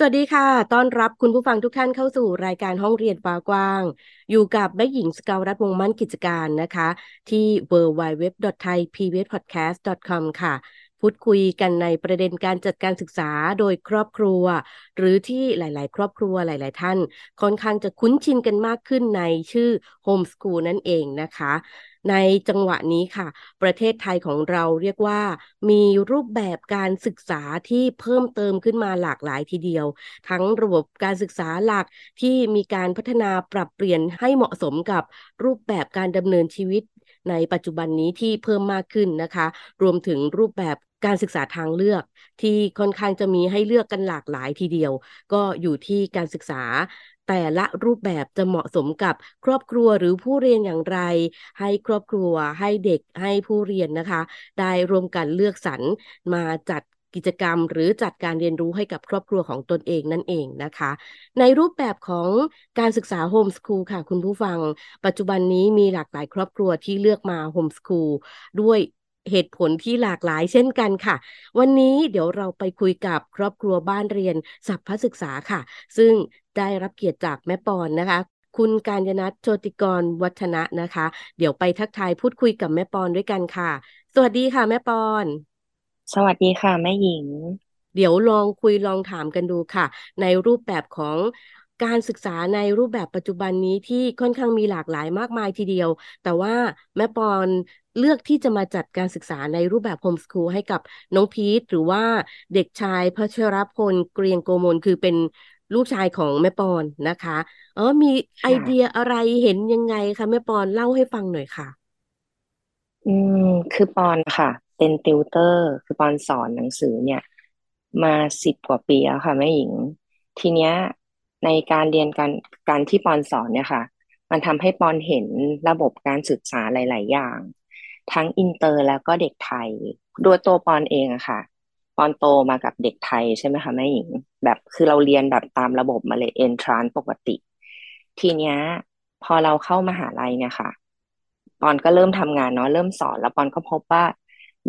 สวัสดีค่ะ ต้อนรับคุณผู้ฟังทุกท่านเข้าสู่รายการห้องเรียนฟ้ากว้าง อยู่กับแม่หญิงสกาวรัฐวงมั่นกิจการนะคะ ที่ www.thaipbspodcast.com ค่ะ พูดคุยกันในประเด็นการจัดการศึกษาโดยครอบครัว หรือที่หลาย ๆ ครอบครัวหลาย ๆ ท่าน ค่อนข้างจะคุ้นชินกันมากขึ้นในชื่อโฮมสกูลนั่นเองนะคะ ในจังหวะนี้ค่ะ ประเทศไทยของเราเรียกว่า มีรูปแบบการศึกษาที่เพิ่มเติมขึ้นมาหลากหลายทีเดียว ทั้งระบบการศึกษาหลักที่มีการพัฒนาปรับเปลี่ยนให้เหมาะสมกับรูปแบบการดำเนินชีวิตในปัจจุบันนี้ที่เพิ่มมากขึ้นนะคะ รวมถึงรูปแบบการศึกษาทางเลือกที่ค่อนข้างจะมีให้เลือกกันหลากหลายทีเดียว ก็อยู่ที่การศึกษา แต่ละรูปแบบจะเหมาะสมกับครอบครัวหรือผู้เรียนอย่างไร ให้ครอบครัวให้เด็กให้ผู้เรียนนะคะ ได้รวมกันเลือกสรรมาจัดกิจกรรมหรือจัดการเรียนรู้ให้กับครอบครัวของตนเองนั่นเองนะคะ ในรูปแบบของการศึกษาโฮมสคูลค่ะคุณผู้ฟัง ปัจจุบันนี้มีหลากหลายครอบครัวที่เลือกมาโฮมสคูลด้วย เหตุผลที่หลากหลายเช่นกันค่ะ วันนี้เดี๋ยวเราไปคุยกับครอบครัวบ้านเรียนสัพพศึกษาค่ะ ซึ่งได้รับเกียรติจากแม่ปอนนะคะ คุณการยนัทโชติกรวัฒนะนะคะ เดี๋ยวไปทักทายพูดคุยกับแม่ปอนด้วยกันค่ะ สวัสดีค่ะ แม่ปอน สวัสดีค่ะแม่หญิงเดี๋ยวลองคุยลองถามกันดูค่ะ ในรูปแบบของ การศึกษาในรูปแบบปัจจุบันนี้ที่ค่อนข้างมีหลากหลายมากมายทีเดียว แต่ว่าแม่ปอนเลือกที่จะมาจัดการศึกษาในรูปแบบโฮมสคูลให้กับน้องพีทหรือว่าเด็กชายพัชรพลเกรียงโกมลคือเป็นลูกชายของแม่ปอนนะคะ เออมีไอเดียอะไรเห็นยังไงคะแม่ปอนเล่าให้ฟังหน่อยค่ะ อืม คือปอนค่ะ เป็นติวเตอร์ คือปอนสอนหนังสือเนี่ย มาสิบกว่าปีแล้วค่ะแม่หญิง ทีเนี้ย ในการเรียนการการที่ปอนสอนเนี่ยค่ะ มันทำให้ปอนเห็นระบบการศึกษาหลาย ๆ อย่าง ทั้งอินเตอร์แล้วก็เด็กไทยด้วยตัวปอนเองอะค่ะตอนโตมากับเด็กไทยใช่ไหมคะแม่หญิง แบบคือเราเรียนแบบตามระบบมาเลยเอนทรานปกติ ทีเนี้ยพอเราเข้ามาหาลัยเนี่ยค่ะปอนก็เริ่มทำงานเนาะเริ่มสอนแล้วปอนก็พบว่า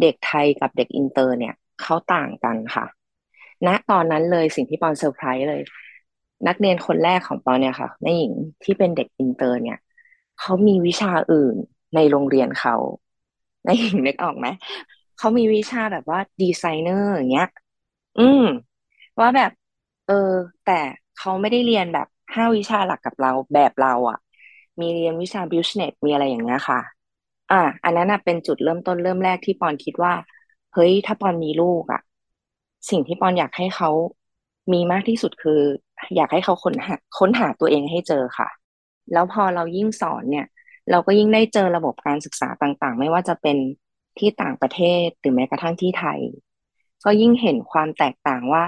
เด็กไทยกับเด็กอินเตอร์เนี่ยเขาต่างกันค่ะณตอนนั้นเลยสิ่งที่ปอนเซอร์ไพรส์เลย นักเรียนคนแรกของปอนเนี่ยค่ะแม่หญิงที่เป็นเด็กอินเตอร์เนี่ย เขามีวิชาอื่นในโรงเรียนเขาแม่หญิงนึกออกไหมเขามีวิชาแบบว่าดีไซเนอร์อย่างเงี้ย อืม ว่าแบบ เออ แต่เขาไม่ได้เรียนแบบห้าวิชาหลักกับเราแบบเราอะ่ะ มีเรียนวิชาบิวชเนสมีอะไรอย่างเงี้ยค่ะ อ่า อันนั้นเป็นจุดเริ่มต้นเริ่มแรกที่ปอนคิดว่า เฮ้ยถ้าปอนมีลูกอะ่ะ สิ่งที่ปอนอยากให้เขามีมากที่สุดคือ อยากให้เขาค้นหาค้นหาตัวเองให้เจอค่ะ แล้วพอเรายิ่งสอนเนี่ย เราก็ยิ่งได้เจอระบบการศึกษาต่างๆ ไม่ว่าจะเป็นที่ต่างประเทศหรือแม้กระทั่งที่ไทย ก็ยิ่งเห็นความแตกต่างว่า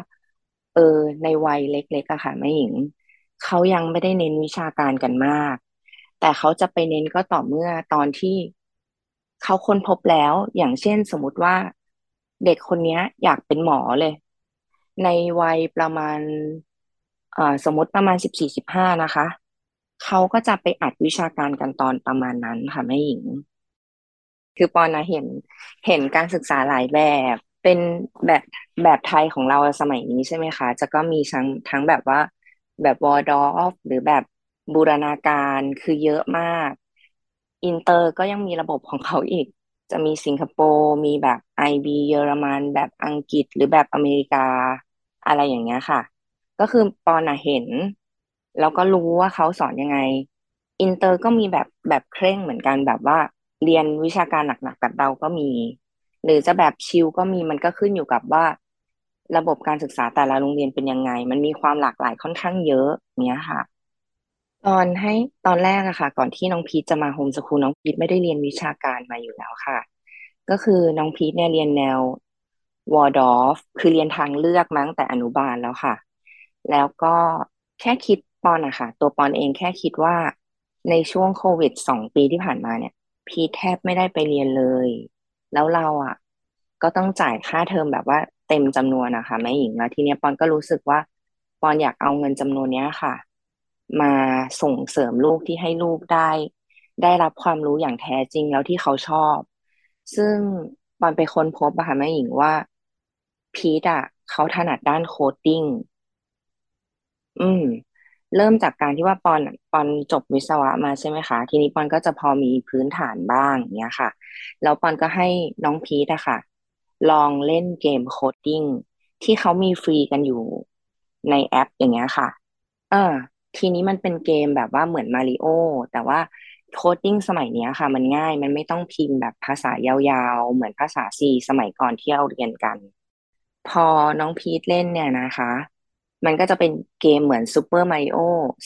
เออในวัยเล็กๆอะค่ะแม่หญิงเขายังไม่ได้เน้นวิชาการกันมาก แต่เขาจะไปเน้นก็ต่อเมื่อตอนที่เขาค้นพบแล้วอย่างเช่นสมมติว่าเด็กคนนี้อยากเป็นหมอเลย ในวัยประมาณ สมมติประมาณสิบสี่สิบห้านะคะ เขาก็จะไปอัดวิชาการกันตอนประมาณนั้นค่ะแม่หญิง คือปอนะเห็นเห็นการศึกษาหลายแบบเป็นแบบแบบไทยของเราสมัยนี้ใช่ไหมคะ จะก็มีทั้งทั้งแบบว่าแบบ Waldorf หรือแบบบูรณาการคือเยอะมาก อินเตอร์ก็ยังมีระบบของเขาอีก จะมีสิงคโปร์มีแบบ IB เยอรมัน แบบอังกฤษหรือแบบอเมริกา อะไรอย่างเงี้ยค่ะ ก็คือปอนะเห็น แล้วก็รู้ว่าเขาสอนยังไง อินเตอร์ก็มีแบบแบบเคร่งเหมือนกันแบบว่า เรียนวิชาการหนักๆกับเราก็มี หรือจะแบบ chill ก็มีมันก็ขึ้นอยู่กับว่า ระบบการศึกษาแต่ละโรงเรียนเป็นยังไง มันมีความหลากหลายค่อนข้างเยอะเนี้ยค่ะ ตอนให้ตอนแรกอะค่ะ ก่อนที่น้องพีทจะมา homeschool น้องพีทไม่ได้เรียนวิชาการมาอยู่แล้วค่ะ ก็คือน้องพีทเนี่ยเรียนแนว Waldorf คือเรียนทางเลือกตั้งแต่อนุบาลแล้วค่ะ แล้วก็แค่คิดปอนอะค่ะ ตัวปอนเองแค่คิดว่าในช่วงโควิดสองปีที่ผ่านมาเนี่ย พีแทบไม่ได้ไปเรียนเลย แล้วเราอะก็ต้องจ่ายค่าเทอมแบบว่าเต็มจำนวนนะคะแม่หญิงแล้วทีเนี้ยปอนก็รู้สึกว่าปอนอยากเอาเงินจำนวนเนี้ยค่ะ มาส่งเสริมลูกที่ให้ลูกได้ ได้รับความรู้อย่างแท้จริงแล้วที่เขาชอบ ซึ่งปอนไปค้นพบอะค่ะแม่หญิงว่าพีทอะเขาถนัดด้าน coding อืม เริ่มจากการที่ว่าปอนปอนจบวิศวะมาใช่ไหมคะ ทีนี้ปอนก็จะพอมีพื้นฐานบ้างอย่างเงี้ยค่ะ แล้วปอนก็ให้น้องพีทอะค่ะ ลองเล่นเกม coding ที่เขามีฟรีกันอยู่ในแอปอย่างเงี้ยค่ะ เออ ทีนี้มันเป็นเกมแบบว่าเหมือนมาริโอแต่ว่า coding สมัยเนี้ยค่ะ มันง่ายมันไม่ต้องพิมพ์แบบภาษายาวๆ เหมือนภาษา C สมัยก่อนที่เราเรียนกัน พอน้องพีทเล่นเนี่ยนะคะ มันก็จะเป็นเกมเหมือน Super Mario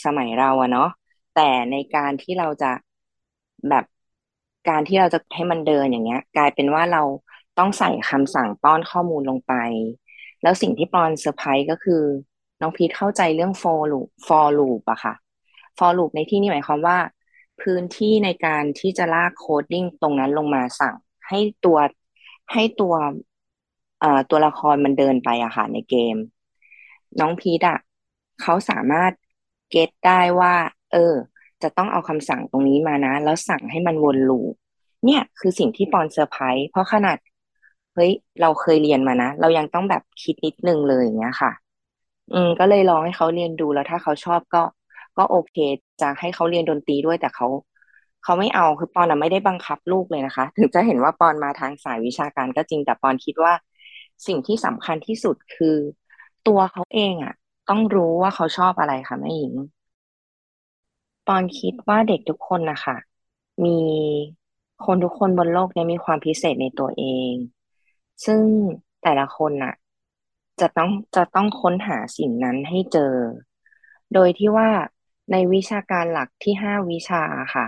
สมัยเราอะเนาะแต่ในการที่เราจะแบบการที่เราจะให้มันเดินอย่างเงี้ย กลายเป็นว่าเราต้องใส่คำสั่งป้อนข้อมูลลงไป แล้วสิ่งที่ปอนเซอร์ไพรส์ก็คือ น้องพีทเข้าใจเรื่อง for loop for loop อะค่ะ for loop ในที่นี้หมายความว่า พื้นที่ในการที่จะลาก coding ตรงนั้นลงมาสั่ง ให้ตัวให้ตัวเอ่อตัวละครมันเดินไปอะค่ะในเกม น้องพีทอะเขาสามารถ get ได้ว่า เออ จะต้องเอาคำสั่งตรงนี้มานะ แล้วสั่งให้มันวน loop เนี่ยคือสิ่งที่ปอนเซอร์ไพรส์เพราะขนาดเฮ้ยเราเคยเรียนมานะ เรายังต้องแบบคิดนิดนึงเลยอย่างเงี้ยค่ะ อืมก็เลยลองให้เขาเรียนดูแล้วถ้าเขาชอบก็ ก็โอเค จะให้เขาเรียนดนตรีด้วยแต่เขาเขาไม่เอาคือปอนอะไม่ได้บังคับลูกเลยนะคะ ถึงจะเห็นว่าปอนมาทางสายวิชาการก็จริงแต่ปอนคิดว่า สิ่งที่สำคัญที่สุดคือ ตัวเขาเองอะต้องรู้ว่าเขาชอบอะไรค่ะแม่หญิงปอนคิดว่าเด็กทุกคนนะคะมีคนทุกคนบนโลกเนี้มีความพิเศษในตัวเอง ซึ่งแต่ละคนน่ะ จะต้องจะต้องค้นหาสิ่งนั้นให้เจอ โดยที่ว่าในวิชาการหลักที่ห้าวิชาค่ะ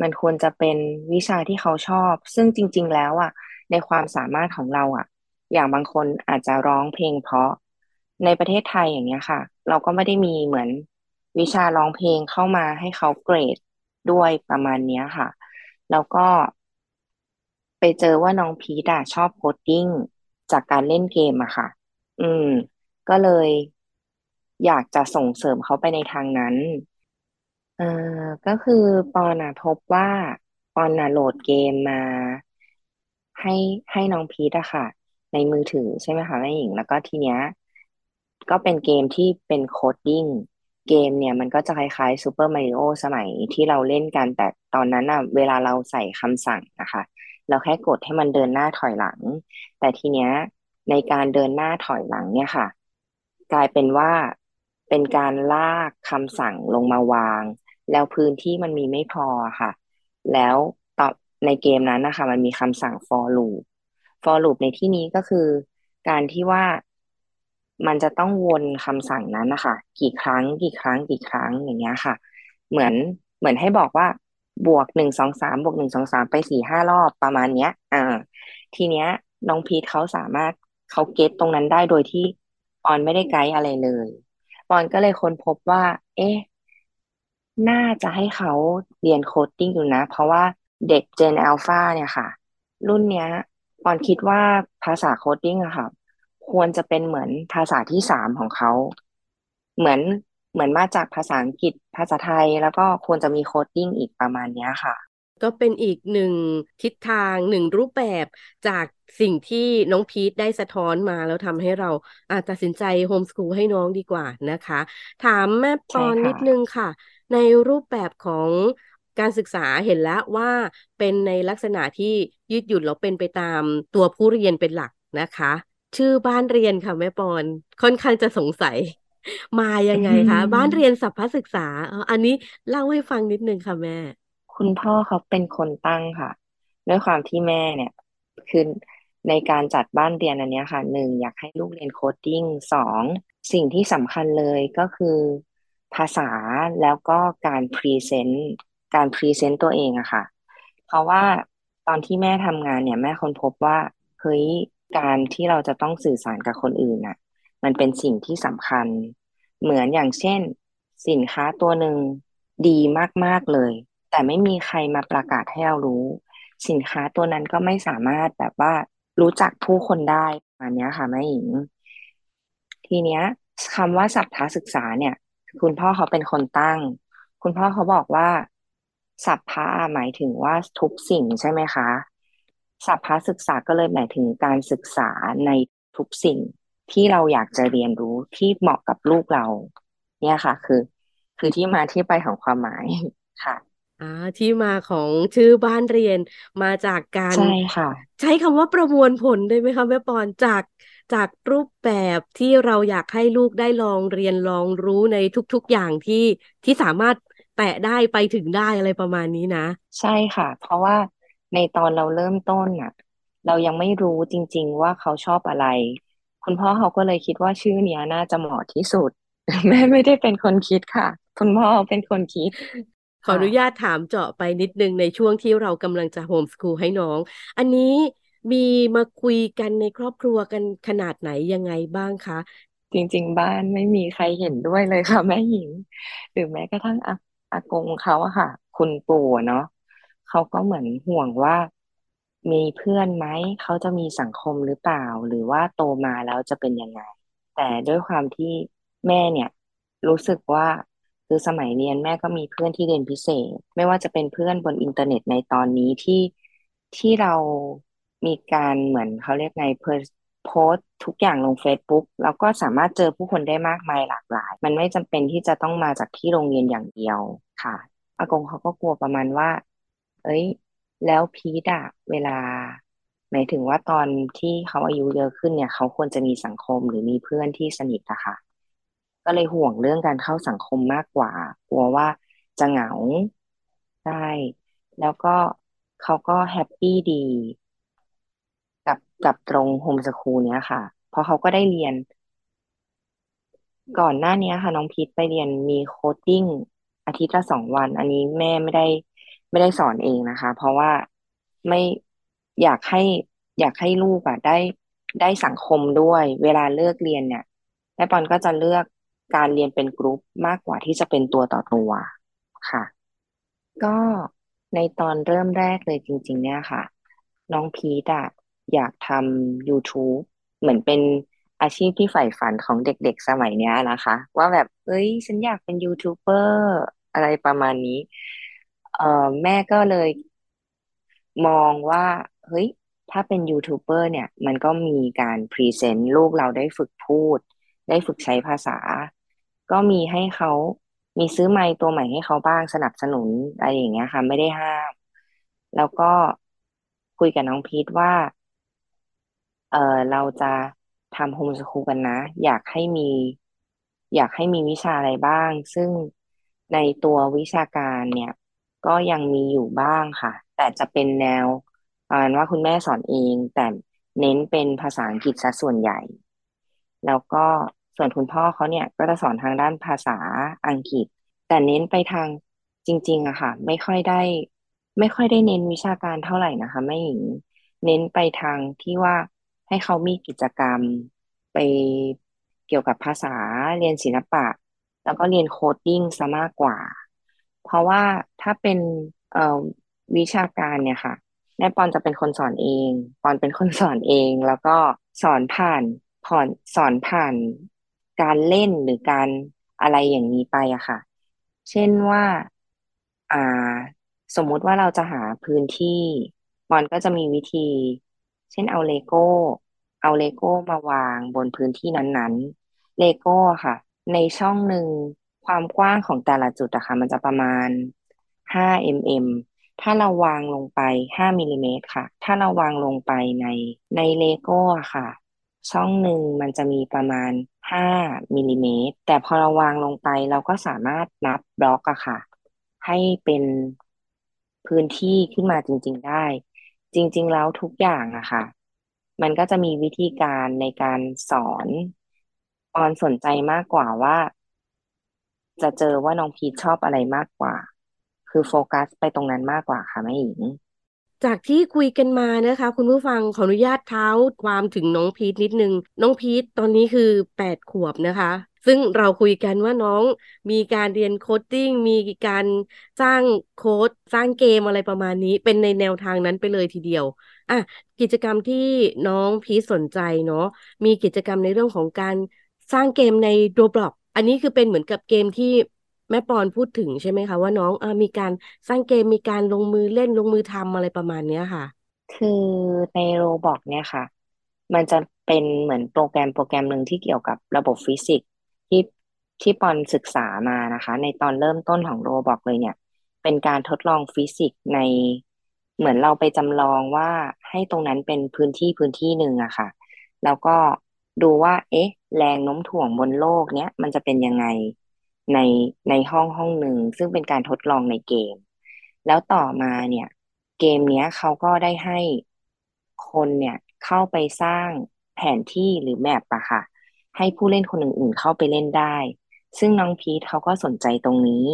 มันควรจะเป็นวิชาที่เขาชอบ ซึ่งจริง ๆ แล้วอะ ในความสามารถของเราอะ อย่างบางคนอาจจะร้องเพลงเพราะ ในประเทศไทยอย่างเงี้ยค่ะ เราก็ไม่ได้มีเหมือนวิชาร้องเพลงเข้ามาให้เขาเกรดด้วยประมาณเนี้ยค่ะ แล้วก็ไปเจอว่าน้องพีทอะชอบโคดดิ้งจากการเล่นเกมอะค่ะ อืม ก็เลยอยากจะส่งเสริมเขาไปในทางนั้น เอ่อ ก็คือปอนอะพบว่าปอนอะโหลดเกมมา ให้ให้น้องพีทอะค่ะ ในมือถือใช่ไหมคะแม่หญิง แล้วก็ทีเนี้ย ก็เป็นเกมที่เป็น coding game เนี่ยมันก็จะคล้ายๆ Super Mario สมัยที่เราเล่นกัน แต่ตอนนั้นอะเวลาเราใส่คำสั่งนะคะ เราแค่กดให้มันเดินหน้าถอยหลัง แต่ทีเนี้ยในการเดินหน้าถอยหลังเนี่ยค่ะ กลายเป็นว่าเป็นการลากคำสั่งลงมาวาง แล้วพื้นที่มันมีไม่พอค่ะ แล้วตอบในเกมนั้นนะคะ มันมีคำสั่ง for loop for loop ในที่นี้ก็คือ การที่ว่า มันจะต้องวนคำสั่งนั้นนะคะกี่ครั้ง กี่ครั้ง กี่ครั้งอย่างเงี้ยค่ะ เหมือนเหมือนให้บอกว่าบวกหนึ่งสองสามบวกหนึ่งสองสามไปสี่ห้ารอบประมาณเนี้ยอ่าทีเนี้ยน้องพีทเขาสามารถเขา get ตรงนั้นได้โดยที่ปอนไม่ได้ไกด์อะไรเลยปอนก็เลยค้นพบว่า เอ๊ะน่าจะให้เขาเรียน coding อยู่นะ เพราะว่าเด็ก gen alpha เนี่ยค่ะ รุ่นเนี้ยปอนคิดว่าภาษา coding อะค่ะ ควรจะเป็นเหมือนภาษาที่สามของเขา เหมือนเหมือนมาจากภาษาอังกฤษภาษาไทย แล้วก็ควรจะมี coding อีกประมาณนี้ค่ะ ก็เป็นอีกหนึ่งทิศทางหนึ่งรูปแบบจากสิ่งที่น้องพีทได้สะท้อนมาแล้วทำให้เราอาตัดสินใจ homeschool ให้น้องดีกว่านะคะ ถามแม่ปอนนิดนึงค่ะ ในรูปแบบของการศึกษาเห็นแล้วว่าเป็นในลักษณะที่ยืดหยุ่นแล้วเป็นไปตามตัวผู้เรียนเป็นหลักนะคะ ชื่อบ้านเรียนค่ะแม่ปอน ค่อนข้างจะสงสัย มายังไงคะ บ้านเรียนสรรพศึกษาเอออันนี้เล่าให้ฟังนิดนึงค่ะแม่ คุณพ่อเขาเป็นคนตั้งค่ะ ด้วยความที่แม่เนี่ยคือในการจัดบ้านเรียนอันเนี้ยค่ะหนึ่งอยากให้ลูกเรียน coding สองสิ่งที่สำคัญเลยก็คือภาษาแล้วก็การ present การ present ตัวเองอะค่ะ เพราะว่าตอนที่แม่ทำงานเนี่ย แม่ค้นพบว่าเฮ้ย การที่เราจะต้องสื่อสารกับคนอื่นน่ะ มันเป็นสิ่งที่สำคัญ เหมือนอย่างเช่น สินค้าตัวหนึ่งดีมากๆเลย แต่ไม่มีใครมาประกาศให้เรารู้ สินค้าตัวนั้นก็ไม่สามารถแบบว่ารู้จักผู้คนได้ประมาณนี้ค่ะแม่หญิง ทีเนี้ยคำว่าสัพพะศึกษาเนี่ย คุณพ่อเขาเป็นคนตั้ง คุณพ่อเขาบอกว่าสัพพะหมายถึงว่าทุกสิ่งใช่ไหมคะ สัพพะศึกษาก็เลยหมายถึงการศึกษาในทุกสิ่งที่เราอยากจะเรียนรู้ที่เหมาะกับลูกเรา เนี่ยค่ะ คือ คือที่มาที่ไปของความหมายค่ะอ่าที่มาของชื่อบ้านเรียนมาจากการใช่ค่ะ ใช้คำว่าประมวลผลได้ไหมคะแม่ปอนจากจากรูปแบบที่เราอยากให้ลูกได้ลองเรียนลองรู้ในทุกๆอย่างที่ที่สามารถแตะได้ไปถึงได้อะไรประมาณนี้นะ ใช่ค่ะ เพราะว่า ในตอนเราเริ่มต้นน่ะ เรายังไม่รู้จริง ๆ ว่าเขาชอบอะไร คุณพ่อเขาก็เลยคิดว่าชื่อเนี้ยน่าจะเหมาะที่สุด แม่ไม่ได้เป็นคนคิดค่ะ คุณพ่อเป็นคนคิดขออนุญาตถามเจาะไปนิดนึงในช่วงที่เรากำลังจะโฮมสคูลให้น้อง อันนี้มีมาคุยกันในครอบครัวกันขนาดไหนยังไงบ้างคะ จริง ๆ บ้านไม่มีใครเห็นด้วยเลยค่ะ แม่หญิง หรือแม้กระทั่งอาอากงเขาอะค่ะ คุณปู่อะเนาะ เขาก็เหมือนห่วงว่ามีเพื่อนไหม เขาจะมีสังคมหรือเปล่า หรือว่าโตมาแล้วจะเป็นยังไง แต่ด้วยความที่แม่เนี่ย รู้สึกว่าคือสมัยเรียนแม่ก็มีเพื่อนที่เรียนพิเศษ ไม่ว่าจะเป็นเพื่อนบนอินเทอร์เน็ตในตอนนี้ที่ที่เรามีการเหมือนเขาเรียกไงเพโพสทุกอย่างลง Facebook แล้วก็สามารถเจอผู้คนได้มากมายหลากหลาย มันไม่จำเป็นที่จะต้องมาจากที่โรงเรียนอย่างเดียวค่ะอากงเขาก็กลัวประมาณว่า เอ้ย แล้วพีดอะเวลา หมายถึงว่าตอนที่เขาอายุเยอะขึ้นเนี่ย เขาควรจะมีสังคมหรือมีเพื่อนที่สนิทอะค่ะ ก็เลยห่วงเรื่องการเข้าสังคมมากกว่า กลัวว่าจะเหงาใช่แล้วก็เขาก็ happy ดี กับกับตรง home school เนี้ยค่ะ เพราะเขาก็ได้เรียน ก่อนหน้านี้ค่ะ น้องพีทไปเรียนมี coding อาทิตย์ละสองวัน อันนี้แม่ไม่ได้ ไม่ได้สอนเองนะคะ เพราะว่าไม่อยากให้อยากให้ลูกอะได้ได้สังคมด้วย เวลาเลือกเรียนเนี่ยแม่ปอนก็จะเลือกการเรียนเป็นกรุ๊ปมากกว่าที่จะเป็นตัวต่อตัวค่ะ ก็ในตอนเริ่มแรกเลยจริง ๆ เนี่ยค่ะ น้องพีทอะอยากทำ YouTube เหมือนเป็นอาชีพที่ใฝ่ฝันของเด็กๆสมัยเนี้ยนะคะ ว่าแบบ เอ้ย ฉันอยากเป็นยูทูบเบอร์อะไรประมาณนี้ เอ่อแม่ก็เลยมองว่า เฮ้ย ถ้าเป็นยูทูบเบอร์เนี่ย มันก็มีการ present ลูกเราได้ฝึกพูด ได้ฝึกใช้ภาษา ก็มีให้เขามีซื้อไมค์ตัวใหม่ให้เขาบ้างสนับสนุนอะไรอย่างเงี้ยค่ะ ไม่ได้ห้าม แล้วก็คุยกับน้องพีทว่า เออเราจะทำโฮมสคูลกันนะ อยากให้มี อยากให้มีวิชาอะไรบ้าง ซึ่งในตัววิชาการเนี่ย ก็ยังมีอยู่บ้างค่ะ แต่จะเป็นแนวประมาณว่าคุณแม่สอนเอง แต่เน้นเป็นภาษาอังกฤษซะส่วนใหญ่ แล้วก็ส่วนคุณพ่อเขาเนี่ยก็จะสอนทางด้านภาษาอังกฤษ แต่เน้นไปทางจริง ๆอะค่ะ ไม่ค่อยได้ ไม่ค่อยได้เน้นวิชาการเท่าไหร่นะคะแม่หญิง เน้นไปทางที่ว่าให้เขามีกิจกรรมไปเกี่ยวกับภาษาเรียนศิลปะ แล้วก็เรียนโคดดิ้งซะมากกว่า เพราะว่าถ้าเป็นเอ่อวิชาการเนี่ยค่ะแม่ปอนจะเป็นคนสอนเอง ปอนเป็นคนสอนเอง แล้วก็สอนผ่านผ่อนสอนผ่านการเล่นหรือการอะไรอย่างนี้ไปอะค่ะ เช่นว่า อ่า สมมุติว่าเราจะหาพื้นที่ปอนก็จะมีวิธี เช่นเอาเลโก้ เอาเลโก้มาวางบนพื้นที่นั้นๆ เลโก้ค่ะ ในช่องหนึ่ง ความกว้างของแต่ละจุดอะค่ะ มันจะประมาณ 5 mm ถ้าเราวางลงไป 5มิลลิเมตรค่ะ ถ้าเราวางลงไปในในเลโก้อะค่ะ ช่องหนึ่งมันจะมีประมาณ 5มิลลิเมตร แต่พอเราวางลงไปเราก็สามารถนับบล็อกอะค่ะ ให้เป็นพื้นที่ขึ้นมาจริง ๆได้ จริง ๆ แล้วทุกอย่างอะค่ะ มันก็จะมีวิธีการในการสอนปอนสนใจมากกว่าว่า จะเจอว่าน้องพีทชอบอะไรมากกว่า คือโฟกัสไปตรงนั้นมากกว่าค่ะแม่หญิง จากที่คุยกันมานะคะ คุณผู้ฟังขออนุญาตเท้าความถึงน้องพีทนิดนึง น้องพีทตอนนี้คือแปดขวบนะคะ ซึ่งเราคุยกันว่าน้องมีการเรียน coding มีการสร้างโค้ดสร้างเกมอะไรประมาณนี้ เป็นในแนวทางนั้นไปเลยทีเดียวอะกิจกรรมที่น้องพีทสนใจเนาะมีกิจกรรมในเรื่องของการสร้างเกมใน Roblox อันนี้คือเป็นเหมือนกับเกมที่แม่ปอนพูดถึงใช่ไหมคะว่าน้องอมีการสร้างเกมมีการลงมือเล่นลงมือทำอะไรประมาณเนี้ยค่ะ คือใน Roblox เนี่ยค่ะ มันจะเป็นเหมือนโปรแกรมโปรแกรมหนึ่งที่เกี่ยวกับระบบฟิสิกส์ที่ที่ปอนศึกษามานะคะ ในตอนเริ่มต้นของ Roblox เลยเนี่ย เป็นการทดลองฟิสิกส์ในเหมือนเราไปจำลองว่าให้ตรงนั้นเป็นพื้นที่พื้นที่หนึ่งอะค่ะ แล้วก็ ดูว่า เอ๊ะ แรงโน้มถ่วงบนโลกเนี้ยมันจะเป็นยังไงในในห้องห้องหนึ่งซึ่งเป็นการทดลองในเกม แล้วต่อมาเนี่ย เกมเนี้ยเขาก็ได้ให้คนเนี่ยเข้าไปสร้างแผนที่หรือแมปอะค่ะ ให้ผู้เล่นคนอื่นๆเข้าไปเล่นได้ ซึ่งน้องพีทเขาก็สนใจตรงนี้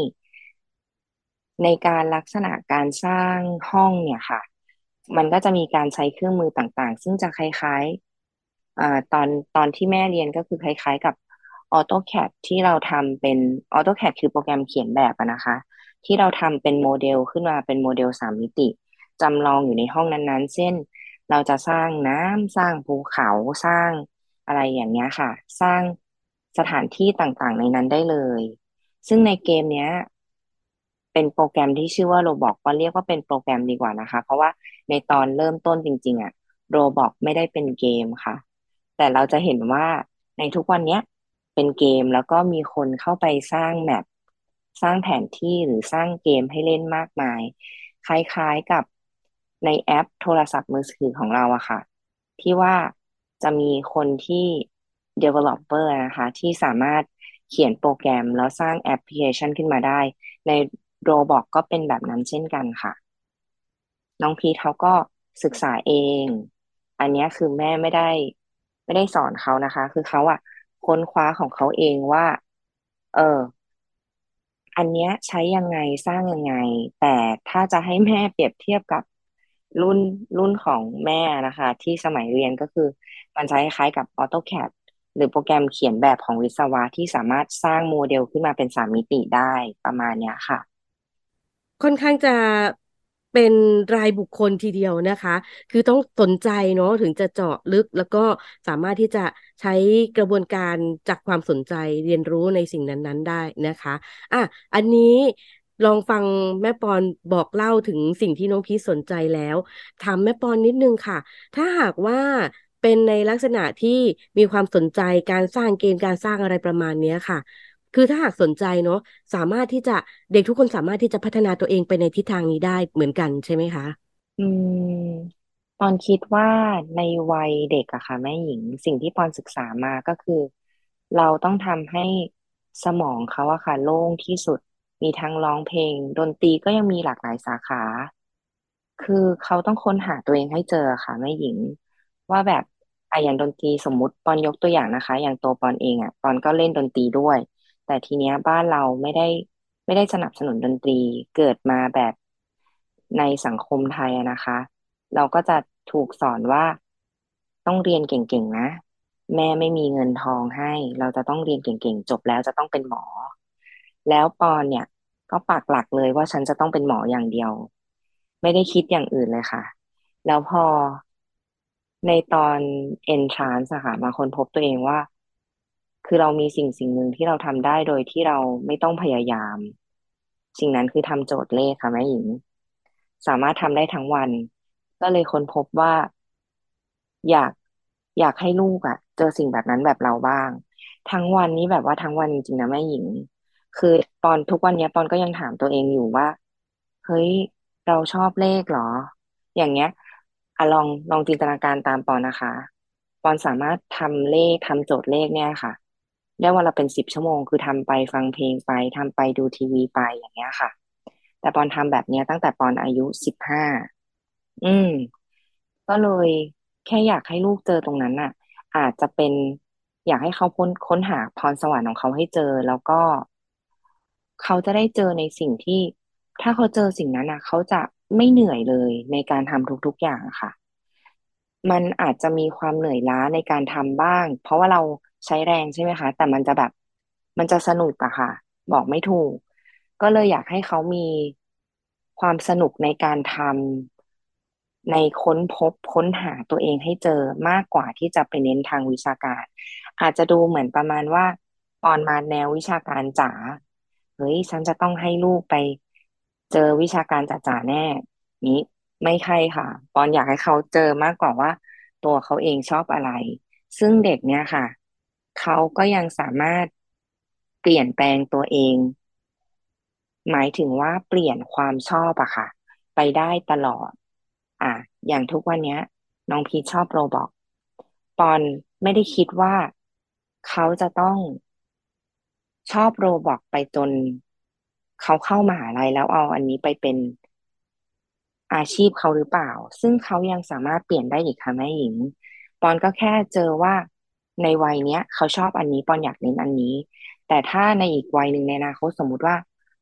ในการลักษณะการสร้างห้องเนี่ยค่ะ มันก็จะมีการใช้เครื่องมือต่างๆ ซึ่งจะคล้ายๆ อ่าตอนตอนที่แม่เรียนก็คือคล้าย ๆ กับ AutoCAD ที่เราทำเป็น AutoCAD คือโปรแกรมเขียนแบบอะนะคะ ที่เราทำเป็นโมเดลขึ้นมาเป็นโมเดลสามมิติจำลองอยู่ในห้องนั้นๆ เช่น เราจะสร้างน้ำสร้างภูเขาสร้างอะไรอย่างเงี้ยค่ะ สร้างสถานที่ต่างๆ ในนั้นได้เลย ซึ่งในเกมเนี้ย เป็นโปรแกรมที่ชื่อว่าโรบอกก็เรียกว่าเป็นโปรแกรมดีกว่านะคะ เพราะว่าในตอนเริ่มต้นจริง ๆอะโรบอกไม่ได้เป็นเกมค่ะ แต่เราจะเห็นว่าในทุกวันเนี้ยเป็นเกมแล้วก็มีคนเข้าไปสร้างแมปสร้างแผนที่หรือสร้างเกมให้เล่นมากมาย คล้ายๆกับในแอปโทรศัพท์มือถือของเราอะค่ะ ที่ว่าจะมีคนที่ developer นะคะ ที่สามารถเขียนโปรแกรมแล้วสร้างแอปพลิเคชันขึ้นมาได้ ในโรบอกก็เป็นแบบนั้นเช่นกันค่ะ น้องพีทเขาก็ศึกษาเอง อันนี้คือแม่ไม่ได้ ไม่ได้สอนเขานะคะ คือเขาอะค้นคว้าของเขาเองว่า เออ อันเนี้ยใช้ยังไงสร้างยังไง แต่ถ้าจะให้แม่เปรียบเทียบกับรุ่นรุ่นของแม่นะคะ ที่สมัยเรียนก็คือ มันจะคล้ายกับ AutoCAD หรือโปรแกรมเขียนแบบของวิศวะที่สามารถสร้างโมเดลขึ้นมาเป็นสามมิติได้ประมาณเนี้ยค่ะ ค่อนข้างจะ เป็นรายบุคคลทีเดียวนะคะ คือต้องสนใจเนาะถึงจะเจาะลึกแล้วก็สามารถที่จะใช้กระบวนการจากความสนใจเรียนรู้ในสิ่งนั้น ๆ ได้นะคะอะอันนี้ลองฟังแม่ปอนบอกเล่าถึงสิ่งที่น้องพีสนใจแล้วถามแม่ปอนนิดนึงค่ะ ถ้าหากว่าเป็นในลักษณะที่มีความสนใจการสร้างเกมการสร้างอะไรประมาณนี้ค่ะ คือถ้าหากสนใจเนาะสามารถที่จะเด็กทุกคนสามารถที่จะพัฒนาตัวเองไปในทิศทางนี้ได้เหมือนกันใช่ไหมคะ อืมปอนคิดว่าในวัยเด็กอะค่ะแม่หญิงสิ่งที่ปอนศึกษามาก็คือ เราต้องทำให้สมองเขาอะค่ะโล่งที่สุดมีทั้งร้องเพลง ดนตรีก็ยังมีหลากหลายสาขา คือเขาต้องค้นหาตัวเองให้เจอค่ะแม่หญิง ว่าแบบอะอย่างดนตรีสมมุติปอนยกตัวอย่างนะคะ อย่างตัวปอนเองอะปอนก็เล่นดนตรีด้วย แต่ทีเนี้ยบ้านเราไม่ได้ไม่ได้สนับสนุนดนตรีเกิดมาแบบในสังคมไทยอะนะคะ เราก็จะถูกสอนว่าต้องเรียนเก่งๆนะ แม่ไม่มีเงินทองให้ เราจะต้องเรียนเก่งๆ จบแล้วจะต้องเป็นหมอ แล้วปอนเนี่ย ก็ปักหลักเลยว่าฉันจะต้องเป็นหมออย่างเดียว ไม่ได้คิดอย่างอื่นเลยค่ะ แล้วพอในตอน entrance อะค่ะมาค้นพบตัวเองว่า คือเรามีสิ่งสิ่งหนึ่งที่เราทำได้โดยที่เราไม่ต้องพยายาม สิ่งนั้นคือทำโจทย์เลขค่ะแม่หญิง สามารถทำได้ทั้งวัน ก็เลยค้นพบว่า อยากอยากให้ลูกอะเจอสิ่งแบบนั้นแบบเราบ้าง ทั้งวันนี้แบบว่าทั้งวันจริงๆนะแม่หญิง คือปอนทุกวันเนี้ยปอนก็ยังถามตัวเองอยู่ว่า เฮ้ย เราชอบเลขเหรอ อย่างเงี้ยอะลองลองจินตนาการตามปอนนะคะ ปอนสามารถทำเลขทำโจทย์เลขเนี่ยค่ะ ได้วันละเป็นสิบชั่วโมง คือทำไปฟังเพลงไปทำไปดูทีวีไปอย่างเงี้ยค่ะ แต่ปอนทำแบบเนี้ยตั้งแต่ปอนอายุสิบห้าอืม ก็เลยแค่อยากให้ลูกเจอตรงนั้นน่ะ อาจจะเป็นอยากให้เขาพ้นค้นหาพรสวรรค์ของเขาให้เจอ แล้วก็ เขาจะได้เจอในสิ่งที่ ถ้าเขาเจอสิ่งนั้นน่ะเขาจะไม่เหนื่อยเลยในการทำทุกๆอย่างค่ะ มันอาจจะมีความเหนื่อยล้าในการทำบ้าง เพราะว่าเรา ใช้แรงใช่ไหมคะ แต่มันจะแบบ มันจะสนุกอะค่ะ บอกไม่ถูก ก็เลยอยากให้เขามีความสนุกในการทำในค้นพบค้นหาตัวเองให้เจอมากกว่าที่จะไปเน้นทางวิชาการ อาจจะดูเหมือนประมาณว่าตอนมาแนววิชาการจ๋าเฮ้ยฉันจะต้องให้ลูกไปเจอวิชาการจ๋าๆแน่นี้ไม่ใช่ค่ะปอนอยากให้เขาเจอมากกว่าว่า ตัวเขาเองชอบอะไร ซึ่งเด็กเนี่ยค่ะ เขาก็ยังสามารถเปลี่ยนแปลงตัวเอง หมายถึงว่าเปลี่ยนความชอบอะค่ะ ไปได้ตลอด อะอย่างทุกวันเนี้ย น้องพีชชอบโรบอทปอนไม่ได้คิดว่าเขาจะต้องชอบโรบอทไปจน เขาเข้ามหาลัยแล้วเอาอันนี้ไปเป็นอาชีพเขาหรือเปล่า ซึ่งเขายังสามารถเปลี่ยนได้อีกค่ะแม่หญิง ปอนก็แค่เจอว่า ในวัยเนี้ยเขาชอบอันนี้ปอนอยากเน้นอันนี้ แต่ถ้าในอีกวัยหนึ่งในอนาคตสมมุติว่า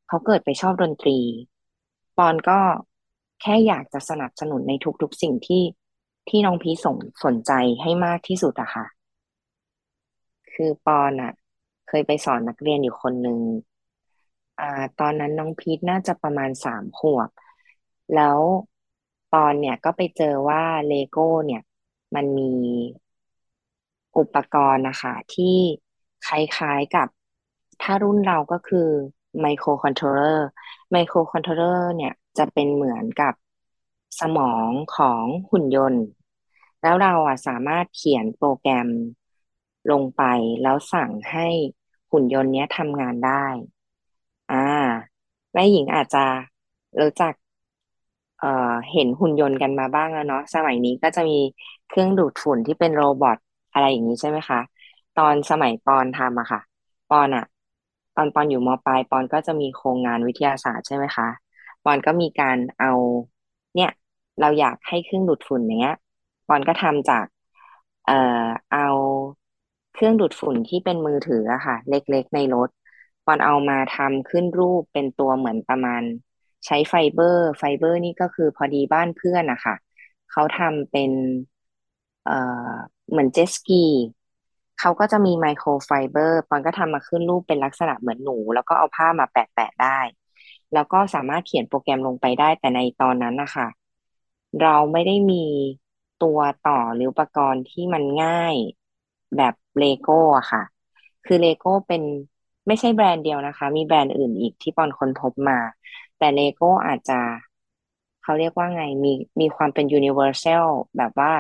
เขาเกิดไปชอบดนตรี ปอนก็แค่อยากจะสนับสนุนในทุกๆสิ่งที่ที่น้องพีสนสนใจให้มากที่สุดอะค่ะ คือปอนอะเคยไปสอนนักเรียนอยู่คนหนึ่งอ่า ตอนนั้นน้องพีทน่าจะประมาณสามขวบ แล้วปอนเนี่ยก็ไปเจอว่าเลโก้เนี่ย มันมี อุปกรณ์นะคะที่คล้ายๆกับถ้ารุ่นเราก็คือ microcontroller microcontroller เนี่ยจะเป็นเหมือนกับสมองของหุ่นยนต์ แล้วเราอะสามารถเขียนโปรแกรมลงไปแล้วสั่งให้หุ่นยนต์เนี้ยทำงานได้ อ่าแม่หญิงอาจจะรู้จักเอ่อเห็นหุ่นยนต์กันมาบ้างแล้วเนาะสมัยนี้ก็จะมีเครื่องดูดฝุ่นที่เป็นโรบอท อะไรอย่างนี้ใช่ไหมคะ ตอนสมัยปอนทำอะค่ะ ปอนอะตอนปอนอยู่มปลายปอนก็จะมีโครงงานวิทยาศาสตร์ใช่ไหมคะปอนก็มีการเอา เนี่ย เราอยากให้เครื่องดูดฝุ่นอย่างเงี้ยปอนก็ทำจาก เอ่อเอาเครื่องดูดฝุ่นที่เป็นมือถืออะค่ะ เล็กๆในรถปอนเอามาทำขึ้นรูปเป็นตัวเหมือนประมาณ ใช้ไฟเบอร์ ไฟเบอร์นี่ก็คือพอดีบ้านเพื่อนอะค่ะเขาทำเป็น เอ่อ เหมือนเจสกีเขาก็จะมีไมโครไฟเบอร์ปอนก็ทำมาขึ้นรูปเป็นลักษณะเหมือนหนู แล้วก็เอาผ้ามาแปะๆได้ แล้วก็สามารถเขียนโปรแกรมลงไปได้แต่ในตอนนั้นนะคะเราไม่ได้มีตัวต่อหรืออุปกรณ์ที่มันง่ายแบบเลโก้อะค่ะ คือเลโก้เป็นไม่ใช่แบรนด์เดียวนะคะ มีแบรนด์อื่นอีกที่ปอนค้นพบมา แต่เลโก้อาจจะเขาเรียกว่าไงมีมีความเป็น universal แบบว่า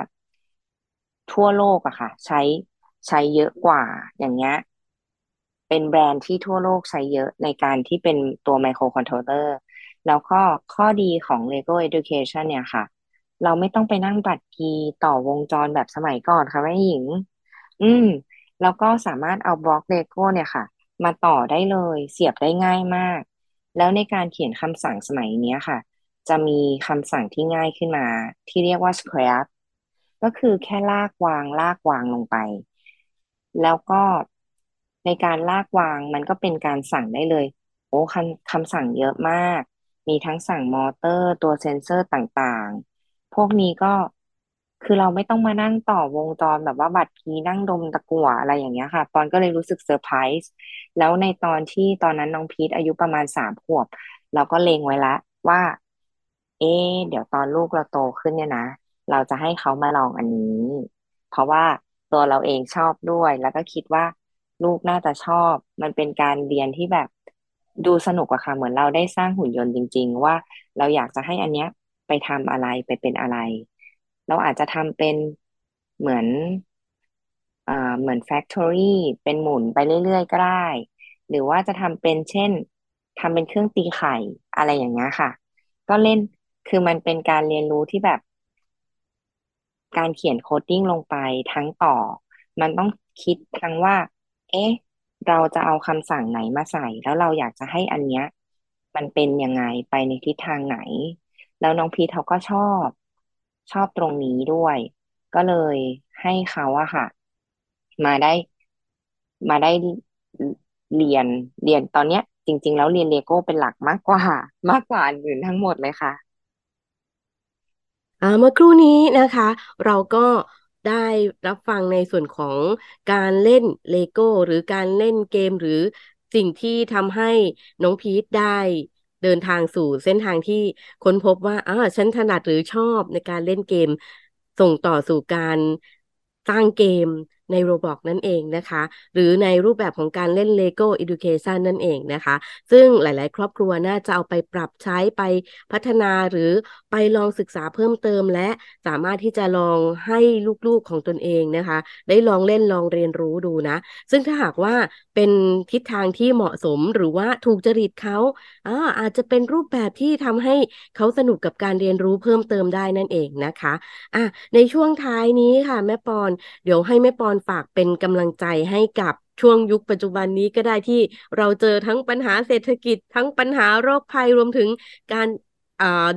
ทั่วโลกอะค่ะ ใช้ใช้เยอะกว่าอย่างเงี้ยเป็นแบรนด์ที่ทั่วโลกใช้เยอะในการที่เป็นตัวไมโครคอนโทรลเลอร์แล้วก็ข้อดีของ Lego Education เนี่ยค่ะ เราไม่ต้องไปนั่งบัตรคีย์ต่อวงจรแบบสมัยก่อนค่ะแม่หญิง อืม แล้วก็สามารถเอาบล็อกเลโก้เนี่ยค่ะ มาต่อได้เลยเสียบได้ง่ายมาก แล้วในการเขียนคำสั่งสมัยนี้ค่ะ จะมีคำสั่งที่ง่ายขึ้นมา ที่เรียกว่า Scratch ก็คือแค่ลากวางลากวางลงไป แล้วก็ในการลากวางมันก็เป็นการสั่งได้เลย โอ้คำคำสั่งเยอะมาก มีทั้งสั่งมอเตอร์ตัวเซนเซอร์ต่างๆ พวกนี้ก็คือเราไม่ต้องมานั่งต่อวงจรแบบว่าบัตรคีย์นั่งดมตะกั่วอะไรอย่างเงี้ยค่ะปอนก็เลยรู้สึกเซอร์ไพรส์แล้วในตอนที่ตอนนั้นน้องพีทอายุประมาณสามขวบ เราก็เล็งไว้ละว่า เอ๊เดี๋ยวตอนลูกเราโตขึ้นเนี่ยนะ เราจะให้เขามาลองอันนี้ เพราะว่าตัวเราเองชอบด้วย แล้วก็คิดว่าลูกน่าจะชอบ มันเป็นการเรียนที่แบบดูสนุกอะค่ะเหมือนเราได้สร้างหุ่นยนต์จริง ๆ ว่าเราอยากจะให้อันเนี้ยไปทำอะไรไปเป็นอะไร เราอาจจะทำเป็นเหมือนอ่าเหมือนแฟคทอรี่เป็นหมุนไปเรื่อยๆ ก็ได้ หรือว่าจะทำเป็นเช่นทำเป็นเครื่องตีไข่อะไรอย่างเงี้ยค่ะ ก็เล่นคือมันเป็นการเรียนรู้ที่แบบ การเขียนโคดดิ้งลงไปทั้งต่อ มันต้องคิดทั้งว่า เอ๊ะ เราจะเอาคำสั่งไหนมาใส่ แล้วเราอยากจะให้อันเนี้ย มันเป็นยังไงไปในทิศทางไหน แล้วน้องพีทเขาก็ชอบ ชอบตรงนี้ด้วย ก็เลยให้เขาอะค่ะ มาได้มาได้เรียนเรียนตอนเนี้ย จริง ๆ แล้วเรียนเลโก้เป็นหลักมากกว่า มากกว่าอื่นทั้งหมดเลยค่ะ เมื่อครู่นี้นะคะ เราก็ได้รับฟังในส่วนของการเล่นเลโก้หรือการเล่นเกมหรือสิ่งที่ทำให้น้องพีทได้เดินทางสู่เส้นทางที่ค้นพบว่าอ้าฉันถนัดหรือชอบในการเล่นเกม ส่งต่อสู่การสร้างเกมในโรบอกนั่นเองนะคะ หรือในรูปแบบของการเล่น Lego Education นั่นเองนะคะ ซึ่งหลาย ๆ ครอบครัวน่าจะเอาไปปรับใช้ไปพัฒนาหรือไปลองศึกษาเพิ่มเติม และสามารถที่จะลองให้ลูก ๆ ของตนเองนะคะ ได้ลองเล่นลองเรียนรู้ดูนะ ซึ่งถ้าหากว่าเป็นทิศทางที่เหมาะสมหรือว่าถูกจริตเขาอาอาจจะเป็นรูปแบบที่ทำให้เขาสนุกกับการเรียนรู้เพิ่มเติมได้นั่นเองนะคะอะในช่วงท้ายนี้ค่ะแม่ปอน เดี๋ยวให้แม่ปอนฝากเป็นกำลังใจให้กับช่วงยุคปัจจุบันนี้ก็ได้ที่เราเจอทั้งปัญหาเศรษฐกิจ ทั้งปัญหาโรคภัยรวมถึงการ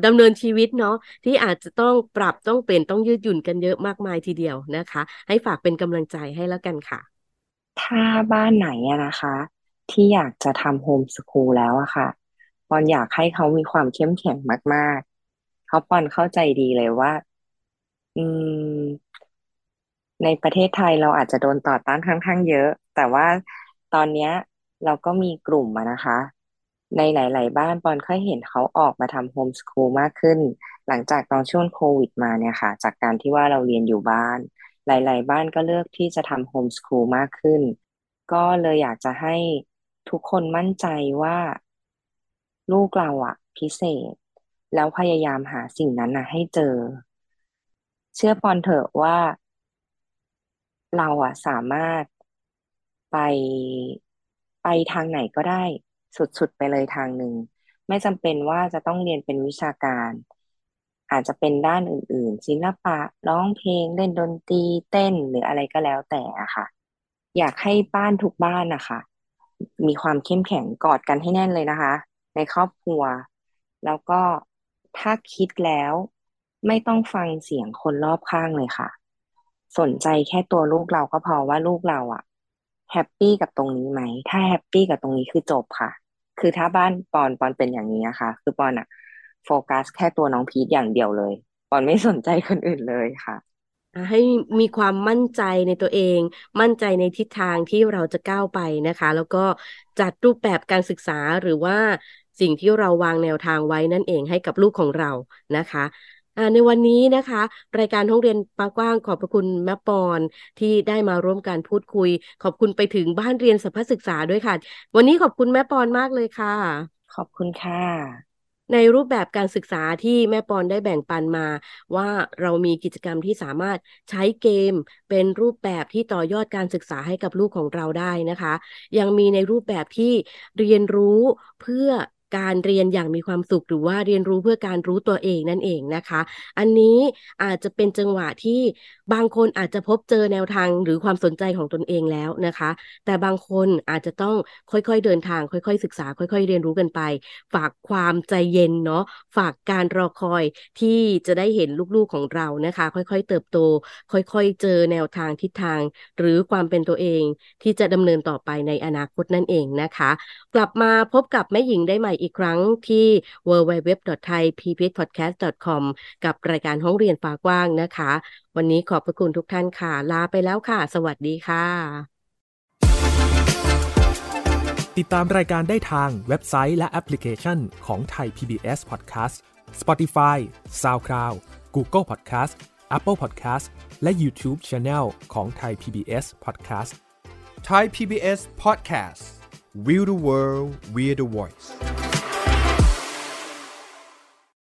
ดำเนินชีวิตเนาะที่อาจจะต้องปรับต้องเปลี่ยนต้องยืดหยุ่นกันเยอะมากมายทีเดียวนะคะ ให้ฝากเป็นกำลังใจให้แล้วกันค่ะ ถ้าบ้านไหนอะนะคะ ที่อยากจะทำโฮมสคูลแล้วอะค่ะปอนอยากให้เขามีความเข้มแข็งมาก ๆเขาปอนเข้าใจดีเลยว่า อืม ในประเทศไทยเราอาจจะโดนต่อต้านค่อนข้างเยอะ แต่ว่าตอนนี้เราก็มีกลุ่มนะคะ ในหลาย ๆ บ้านปอนค่อยเห็นเขาออกมาทำโฮมสคูลมากขึ้น หลังจากตอนช่วงโควิดมาเนี่ยค่ะ จากการที่ว่าเราเรียนอยู่บ้าน หลาย ๆ บ้านก็เลือกที่จะทำโฮมสคูลมากขึ้น ก็เลยอยากจะให้ทุกคนมั่นใจว่า ลูกเราอะพิเศษ แล้วพยายามหาสิ่งนั้นนะให้เจอ เชื่อปอนเถอะว่า เราอะสามารถไปไปทางไหนก็ได้สุด ๆ ไปเลยทางหนึ่ง ไม่จำเป็นว่าจะต้องเรียนเป็นวิชาการ อาจจะเป็นด้านอื่น ๆ ศิลปะร้องเพลงเล่นดนตรีเต้นหรืออะไรก็แล้วแต่อะค่ะ อยากให้บ้านทุกบ้านนะคะมีความเข้มแข็งกอดกันให้แน่นเลยนะคะ ในครอบครัว แล้วก็ถ้าคิดแล้วไม่ต้องฟังเสียงคนรอบข้างเลยค่ะ สนใจแค่ตัวลูกเราก็พอว่าลูกเราอะแฮปปี้กับตรงนี้ไหม ถ้าแฮปปี้กับตรงนี้คือจบค่ะ คือถ้าบ้านปอนปอนเป็นอย่างนี้นะคะคือปอนอะโฟกัสแค่ตัวน้องพีทอย่างเดียวเลย ปอนไม่สนใจคนอื่นเลยค่ะให้มีความมั่นใจในตัวเอง มั่นใจในทิศทางที่เราจะก้าวไปนะคะ แล้วก็จัดรูปแบบการศึกษาหรือว่าสิ่งที่เราวางแนวทางไว้นั่นเองให้กับลูกของเรานะคะ ในวันนี้นะคะ รายการห้องเรียนปากว้างขอบพระคุณแม่ปอนที่ได้มาร่วมการพูดคุย ขอบคุณไปถึงบ้านเรียนสภาศึกษาด้วยค่ะ วันนี้ขอบคุณแม่ปอนมากเลยค่ะ ขอบคุณค่ะในรูปแบบการศึกษาที่แม่ปอนได้แบ่งปันมา ว่าเรามีกิจกรรมที่สามารถใช้เกม เป็นรูปแบบที่ต่อยอดการศึกษาให้กับลูกของเราได้นะคะ ยังมีในรูปแบบที่เรียนรู้เพื่อ การเรียนอย่างมีความสุขหรือว่าเรียนรู้เพื่อการรู้ตัวเองนั่นเองนะคะ อันนี้อาจจะเป็นจังหวะที่บางคนอาจจะพบเจอแนวทางหรือความสนใจของตนเองแล้วนะคะ แต่บางคนอาจจะต้องค่อยๆเดินทาง ค่อยๆ ศึกษา ค่อย ๆ เรียนรู้กันไป ฝากความใจเย็นเนาะฝากการรอคอยที่จะได้เห็นลูกๆของเรานะคะ ค่อยๆ เติบโต ค่อยๆ เจอแนวทางทิศทาง หรือความเป็นตัวเองที่จะดำเนินต่อไปในอนาคตนั่นเองนะคะ กลับมาพบกับแม่หญิงได้ใหม่อีกครั้งที่ www.thaipbspodcast.com กับรายการห้องเรียนฟ้ากว้างนะคะ วันนี้ขอบพระคุณทุกท่านค่ะ ลาไปแล้วค่ะ สวัสดีค่ะ ติดตามรายการได้ทางเว็บไซต์และแอปพลิเคชันของไทย PBS Podcast Spotify SoundCloud Google Podcast Apple Podcast และ YouTube Channel ของไทย PBS Podcast Thai PBS Podcast We the World We the Voice